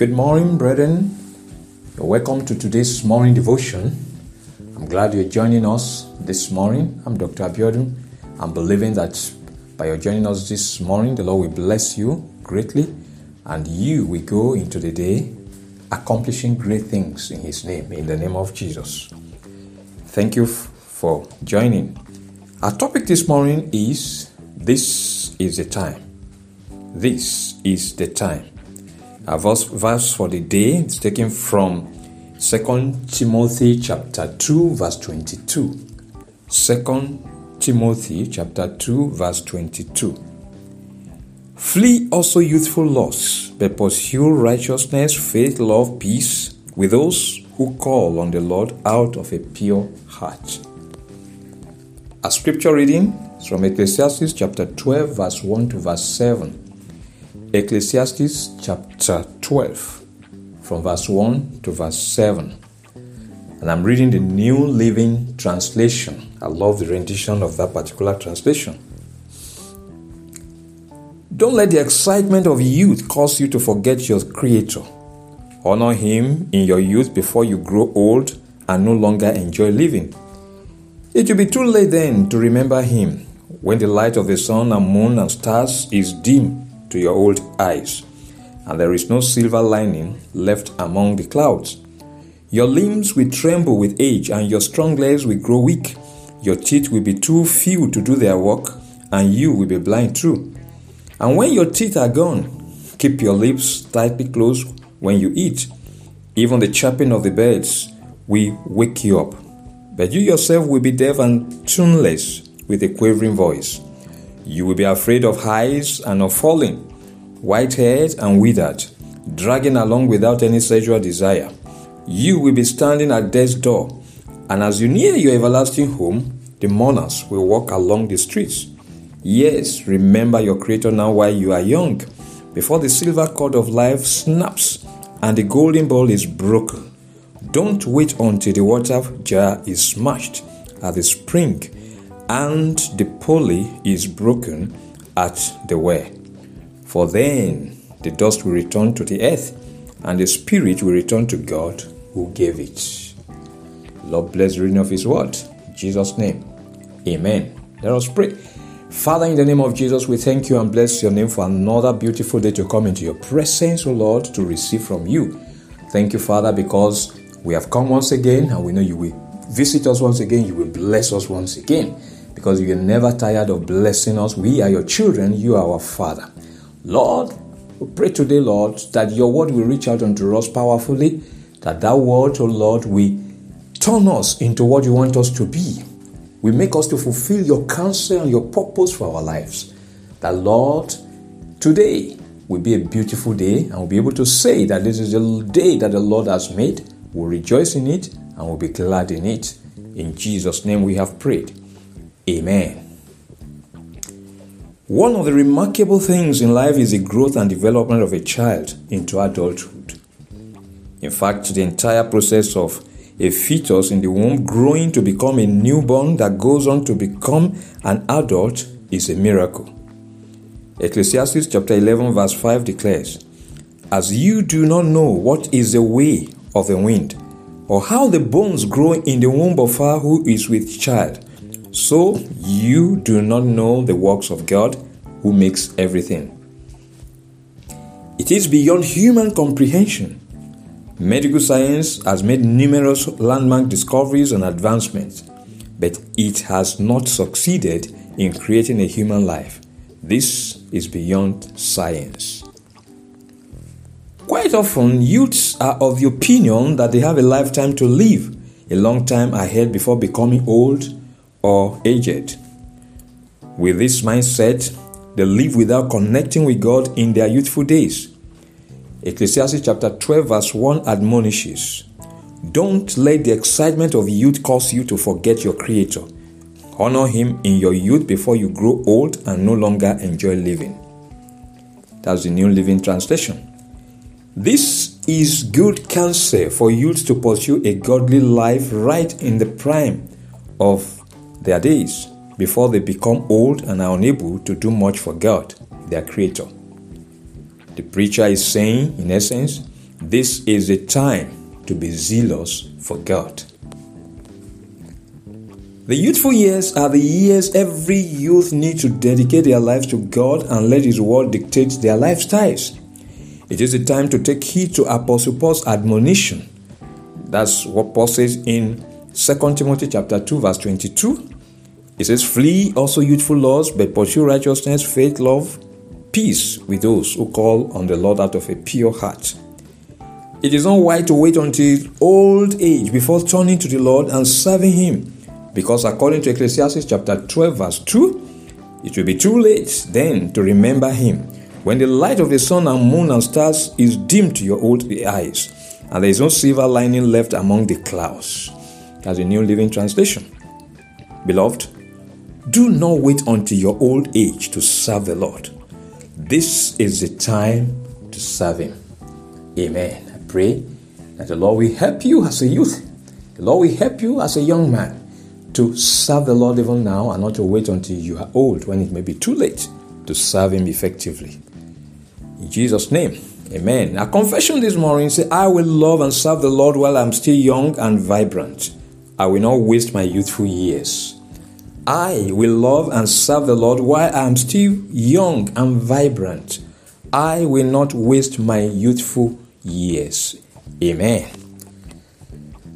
Good morning, brethren. Welcome to today's morning devotion. I'm glad you're joining us this morning. I'm Dr. Abiodun. I'm believing that by your joining us this morning, the Lord will bless you greatly and you will go into the day accomplishing great things in His name, in the name of Jesus. Thank you f- for joining. Our topic this morning is This is the time. This is the time. Our verse, verse for the day is taken from 2 Timothy chapter 2 verse 22. 2 Timothy chapter 2 verse 22. Flee also youthful lusts, but pursue righteousness, faith, love, peace with those who call on the Lord out of a pure heart. A scripture reading is from Ecclesiastes chapter 12 verse 1 to verse 7. Ecclesiastes chapter 12, from verse 1 to verse 7. And I'm reading the New Living Translation. I love the rendition of that particular translation. Don't let the excitement of youth cause you to forget your Creator. Honor Him in your youth before you grow old and no longer enjoy living. It will be too late then to remember Him when the light of the sun and moon and stars is dim to your old eyes, and there is no silver lining left among the clouds. Your limbs will tremble with age, and your strong legs will grow weak. Your teeth will be too few to do their work, and you will be blind too. And when your teeth are gone, keep your lips tightly closed when you eat. Even the chirping of the birds will wake you up. But you yourself will be deaf and tuneless with a quavering voice. You will be afraid of heights and of falling, white haired and withered, dragging along without any sexual desire. You will be standing at death's door, and as you near your everlasting home, the mourners will walk along the streets. Yes, remember your Creator now while you are young, before the silver cord of life snaps and the golden ball is broken. Don't wait until the water jar is smashed at the spring and the pulley is broken at the well. For then the dust will return to the earth, and the spirit will return to God who gave it. Lord bless the reading of His word. In Jesus' name. Amen. Let us pray. Father, in the name of Jesus, we thank you and bless your name for another beautiful day to come into your presence, O Lord, to receive from you. Thank you, Father, because we have come once again and we know you will visit us once again, you will bless us once again because you are never tired of blessing us. We are your children, you are our Father. Lord, we pray today, Lord, that your word will reach out unto us powerfully, that that word, oh Lord, will turn us into what you want us to be. We make us to fulfill your counsel and your purpose for our lives. That, Lord, today will be a beautiful day and we'll be able to say that this is the day that the Lord has made. We'll rejoice in it and we'll be glad in it. In Jesus' name we have prayed. Amen. One of the remarkable things in life is the growth and development of a child into adulthood. In fact, the entire process of a fetus in the womb growing to become a newborn that goes on to become an adult is a miracle. Ecclesiastes chapter 11 verse 5 declares, As you do not know what is the way of the wind, or how the bones grow in the womb of her who is with child, so you do not know the works of God who makes everything. It is beyond human comprehension. Medical science has made numerous landmark discoveries and advancements, but it has not succeeded in creating a human life. This is beyond science. Quite often, youths are of the opinion that they have a lifetime to live, a long time ahead before becoming old or aged. With this mindset, they live without connecting with God in their youthful days. Ecclesiastes chapter 12, verse 1 admonishes Don't let the excitement of youth cause you to forget your Creator. Honor Him in your youth before you grow old and no longer enjoy living. That's the New Living Translation. This is good counsel for youth to pursue a godly life right in the prime of their days before they become old and are unable to do much for God, their Creator. The preacher is saying, in essence, This is the time to be zealous for God. The youthful years are the years every youth needs to dedicate their lives to God and let His word dictate their lifestyles. It is the time to take heed to Apostle Paul's admonition. That's what Paul says in 2 Timothy chapter 2, verse 22. It says, Flee also youthful laws, but pursue righteousness, faith, love, peace with those who call on the Lord out of a pure heart. It is not wise to wait until old age before turning to the Lord and serving Him because according to Ecclesiastes chapter 12, verse 2, it will be too late then to remember him when the light of the sun and moon and stars is dim to your old eyes, and there is no silver lining left among the clouds. As a New Living Translation. Beloved, do not wait until your old age to serve the Lord. This is the time to serve Him. Amen. I pray that the Lord will help you as a youth. The Lord will help you as a young man to serve the Lord even now and not to wait until you are old when it may be too late to serve Him effectively. In Jesus' name, Amen. Our confession this morning say, I will love and serve the Lord while I'm still young and vibrant. I will not waste my youthful years. I will love and serve the Lord while I'm still young and vibrant. I will not waste my youthful years. Amen.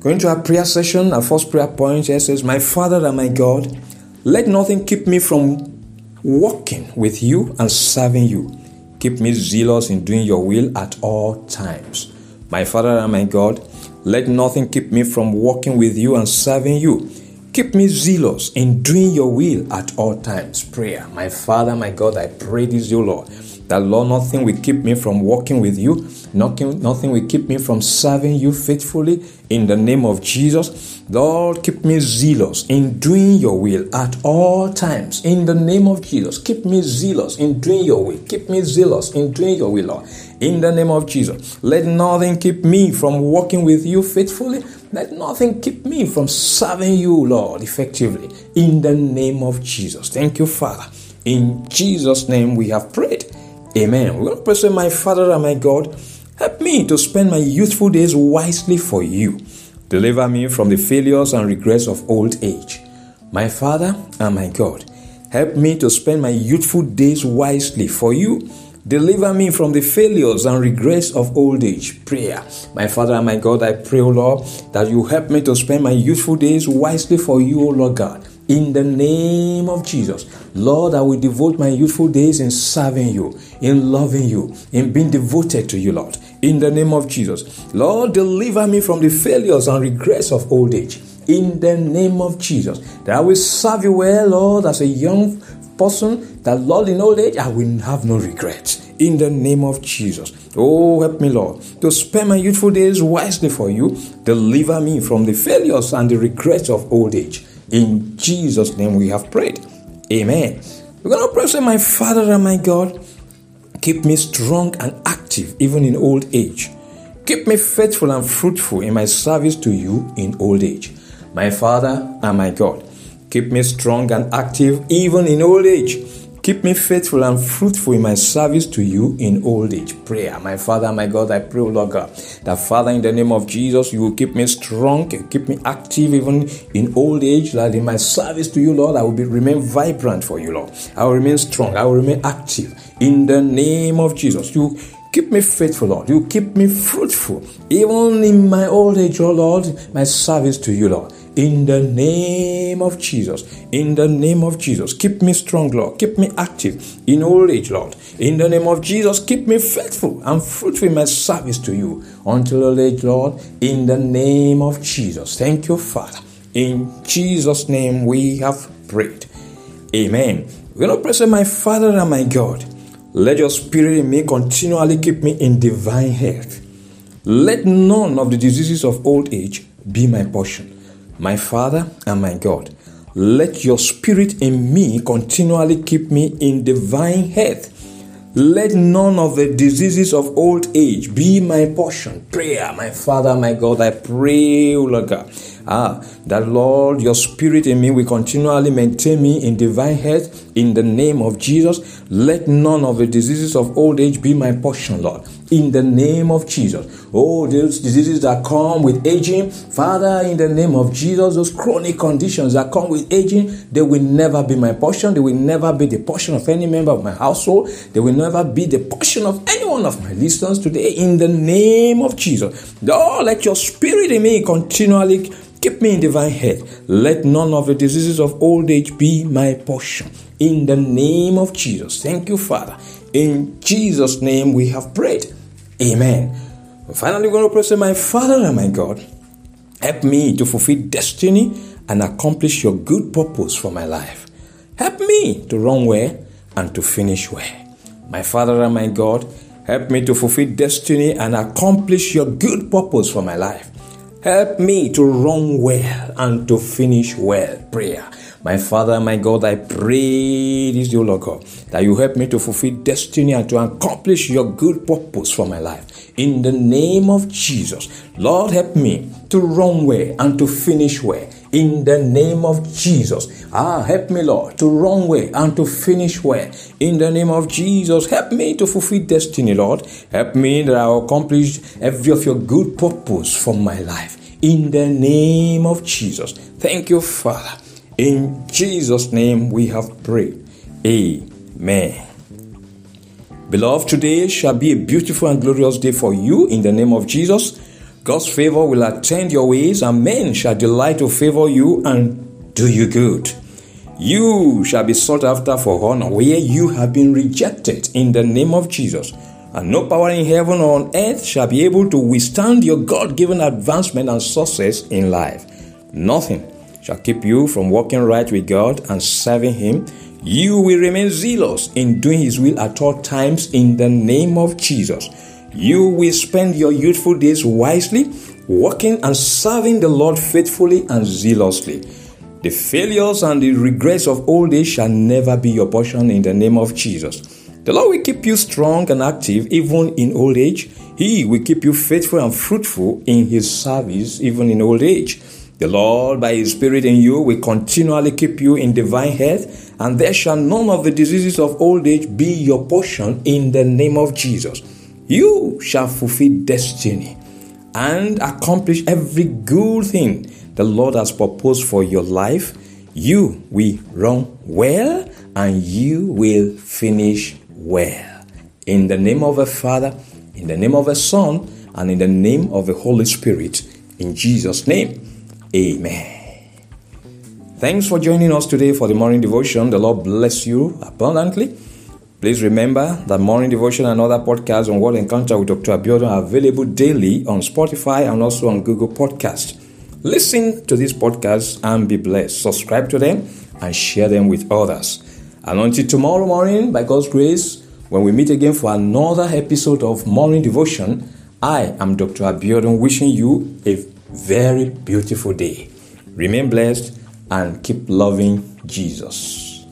Going to our prayer session, our first prayer point here says, My Father and my God, let nothing keep me from walking with you and serving you. Keep me zealous in doing your will at all times. My Father and my God, let nothing keep me from walking with you and serving you. Keep me zealous in doing your will at all times. Prayer. My Father, my God, I pray this, you, Lord that Lord, nothing will keep me from walking with you. Nothing, nothing will keep me from serving you faithfully in the name of Jesus. Lord, keep me zealous in doing your will at all times in the name of Jesus. Keep me zealous in doing your will. Keep me zealous in doing your will, Lord. In the name of Jesus. Let nothing keep me from walking with you faithfully. Let nothing keep me from serving you, Lord, effectively. In the name of Jesus. Thank you, Father. In Jesus' name we have prayed. Amen. We're going to pray, say, My Father and my God, help me to spend my youthful days wisely for you. Deliver me from the failures and regrets of old age. My Father and my God, help me to spend my youthful days wisely for you. Deliver me from the failures and regrets of old age. Prayer. My Father and my God, I pray, O Lord, that you help me to spend my youthful days wisely for you, O Lord God. In the name of Jesus, Lord, I will devote my youthful days in serving you, in loving you, in being devoted to you, Lord. In the name of Jesus, Lord, deliver me from the failures and regrets of old age. In the name of Jesus, that I will serve you well, Lord, as a young person, that Lord, in old age, I will have no regrets. In the name of Jesus. Oh, help me, Lord, to spend my youthful days wisely for you. Deliver me from the failures and the regrets of old age. In Jesus' name we have prayed. Amen. We're going to pray, say, My Father and my God, keep me strong and active even in old age. Keep me faithful and fruitful in my service to you in old age. My Father and my God, keep me strong and active even in old age Keep me faithful and fruitful in my service to you in old age. Prayer. My Father, my God, I pray, Lord God, that Father, in the name of Jesus, you will keep me strong, keep me active even in old age, that in my service to you, Lord, I will be remain vibrant for you, Lord. I will remain strong, I will remain active in the name of Jesus. You keep me faithful, Lord. You keep me fruitful, even in my old age, Lord, my service to you, Lord. In the name of Jesus. In the name of Jesus. Keep me strong, Lord. Keep me active in old age, Lord. In the name of Jesus, keep me faithful and fruitful in my service to you until old age, Lord. In the name of Jesus. Thank you, Father. In Jesus' name we have prayed. Amen. We're going to pray, my Father and my God, let your spirit in me continually keep me in divine health. Let none of the diseases of old age be my portion. My Father and my God, let your spirit in me continually keep me in divine health. Let none of the diseases of old age be my portion. Prayer, my Father, my God, I pray, O Lord God. Ah, that Lord, your spirit in me will continually maintain me in divine health In the name of Jesus, let none of the diseases of old age be my portion, Lord. In the name of Jesus. Oh, those diseases that come with aging, Father, in the name of Jesus, those chronic conditions that come with aging, they will never be my portion. They will never be the portion of any member of my household. They will never be the portion of any one of my listeners today. In the name of Jesus. Oh, let your spirit in me continually Keep me in divine health. Let none of the diseases of old age be my portion. In the name of Jesus. Thank you, Father. In Jesus' name we have prayed. Amen. Finally, we're going to pray, My Father and my God, help me to fulfill destiny and accomplish your good purpose for my life. Help me to run well and to finish well. My Father and my God, help me to fulfill destiny and accomplish your good purpose for my life. Help me to run well and to finish well. Prayer. My Father, my God, I pray this, dear Lord God, that you help me to fulfill destiny and to accomplish your good purpose for my life. In the name of Jesus, Lord, help me to run well and to finish well. In the name of Jesus, ah, help me, Lord, to run well and to finish well. In the name of Jesus, help me to fulfill destiny, Lord. Help me that I accomplish every of your good purpose for my life. In the name of Jesus. Thank you, Father. In Jesus' name we have prayed. Amen. Beloved, today shall be a beautiful and glorious day for you in the name of Jesus. God's favor will attend your ways, and men shall delight to favor you and do you good. You shall be sought after for honor where you have been rejected in the name of Jesus. And no power in heaven or on earth shall be able to withstand your God given advancement and success in life. Nothing shall keep you from walking right with God and serving Him. You will remain zealous in doing His will at all times in the name of Jesus. You will spend your youthful days wisely, working and serving the Lord faithfully and zealously. The failures and the regrets of old age shall never be your portion in the name of Jesus. The Lord will keep you strong and active even in old age. He will keep you faithful and fruitful in His service even in old age. The Lord, by His Spirit in you, will continually keep you in divine health, and there shall none of the diseases of old age be your portion in the name of Jesus. You shall fulfill destiny and accomplish every good thing the Lord has proposed for your life. You will run well and you will finish well. In the name of the Father, in the name of the Son, and in the name of the Holy Spirit, in Jesus' name. Amen. Thanks for joining us today for the morning devotion. The Lord bless you abundantly. Please remember that morning devotion and other podcasts on Word Encounter with Dr. Abiodun are available daily on Spotify and also on Google Podcast. Listen to these podcasts and be blessed. Subscribe to them and share them with others. And until tomorrow morning, by God's grace, when we meet again for another episode of Morning Devotion, I am Dr. Abiodun wishing you a very beautiful day. Remain blessed and keep loving Jesus.